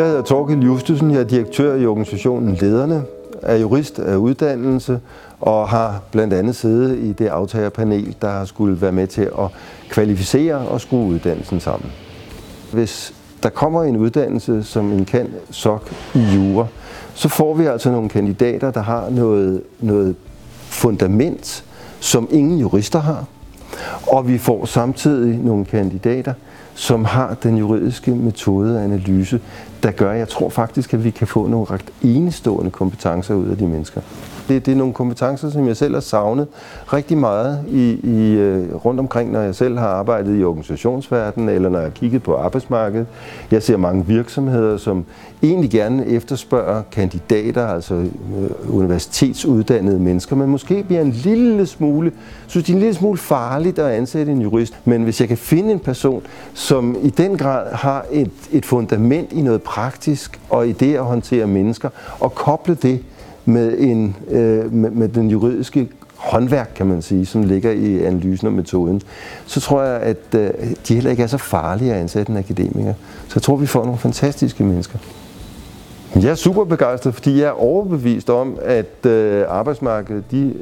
Jeg hedder Torgild Justesen, jeg er direktør i organisationen Lederne, er jurist af uddannelse og har blandt andet siddet i det aftagerpanel, der har skulle være med til at kvalificere og skrue uddannelsen sammen. Hvis der kommer en uddannelse som en kan sok i jura, så får vi altså nogle kandidater, der har noget, noget fundament, som ingen jurister har. Og vi får samtidig nogle kandidater, som har den juridiske metodeanalyse, der gør, at jeg tror faktisk, at vi kan få nogle ret enestående kompetencer ud af de mennesker. Det, det er nogle kompetencer, som jeg selv har savnet rigtig meget i, i, øh, rundt omkring, når jeg selv har arbejdet i organisationsverdenen, eller når jeg har kigget på arbejdsmarkedet. Jeg ser mange virksomheder, som egentlig gerne efterspørger kandidater, altså øh, universitetsuddannede mennesker, men måske bliver en lille smule, synes de er en lille smule farligt at ansætte en jurist. Men hvis jeg kan finde en person, som i den grad har et, et fundament i noget praktisk og i det at håndtere mennesker, og koble det med, en, øh, med, med den juridiske håndværk, kan man sige, som ligger i analysen og metoden, så tror jeg, at øh, de heller ikke er så farlige at ansætte en akademiker. Så jeg tror, vi får nogle fantastiske mennesker. Jeg er super begejstret, fordi jeg er overbevist om, at øh, arbejdsmarkedet de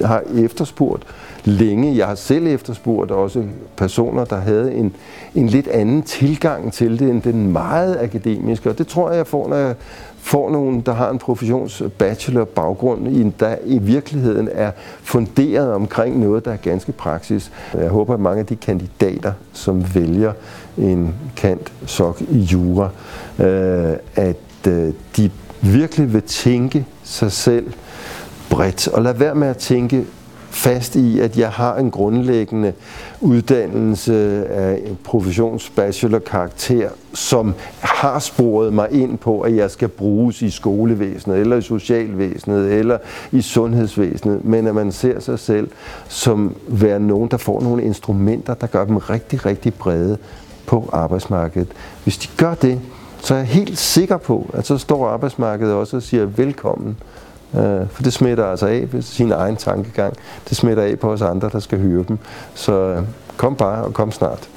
har efterspurgt længe. Jeg har selv efterspurgt også personer, der havde en, en lidt anden tilgang til det end den meget akademiske. Og det tror jeg, jeg får, når jeg får nogen, der har en professionsbachelor baggrund, der i virkeligheden er funderet omkring noget, der er ganske praksis. Jeg håber, at mange af de kandidater, som vælger en kant sok i jura, øh, at øh, de virkelig vil tænke sig selv bredt, og lad være med at tænke fast i, at jeg har en grundlæggende uddannelse af en professionsbachelor-karakter, som har sporet mig ind på, at jeg skal bruges i skolevæsenet, eller i socialvæsenet, eller i sundhedsvæsenet, men at man ser sig selv som være nogen, der får nogle instrumenter, der gør dem rigtig, rigtig brede på arbejdsmarkedet. Hvis de gør det, så er jeg helt sikker på, at så står arbejdsmarkedet også og siger velkommen. Øh, for det smitter altså af ved sin egen tankegang. Det smitter af på os andre, der skal høre dem. Så øh, kom bare og kom snart.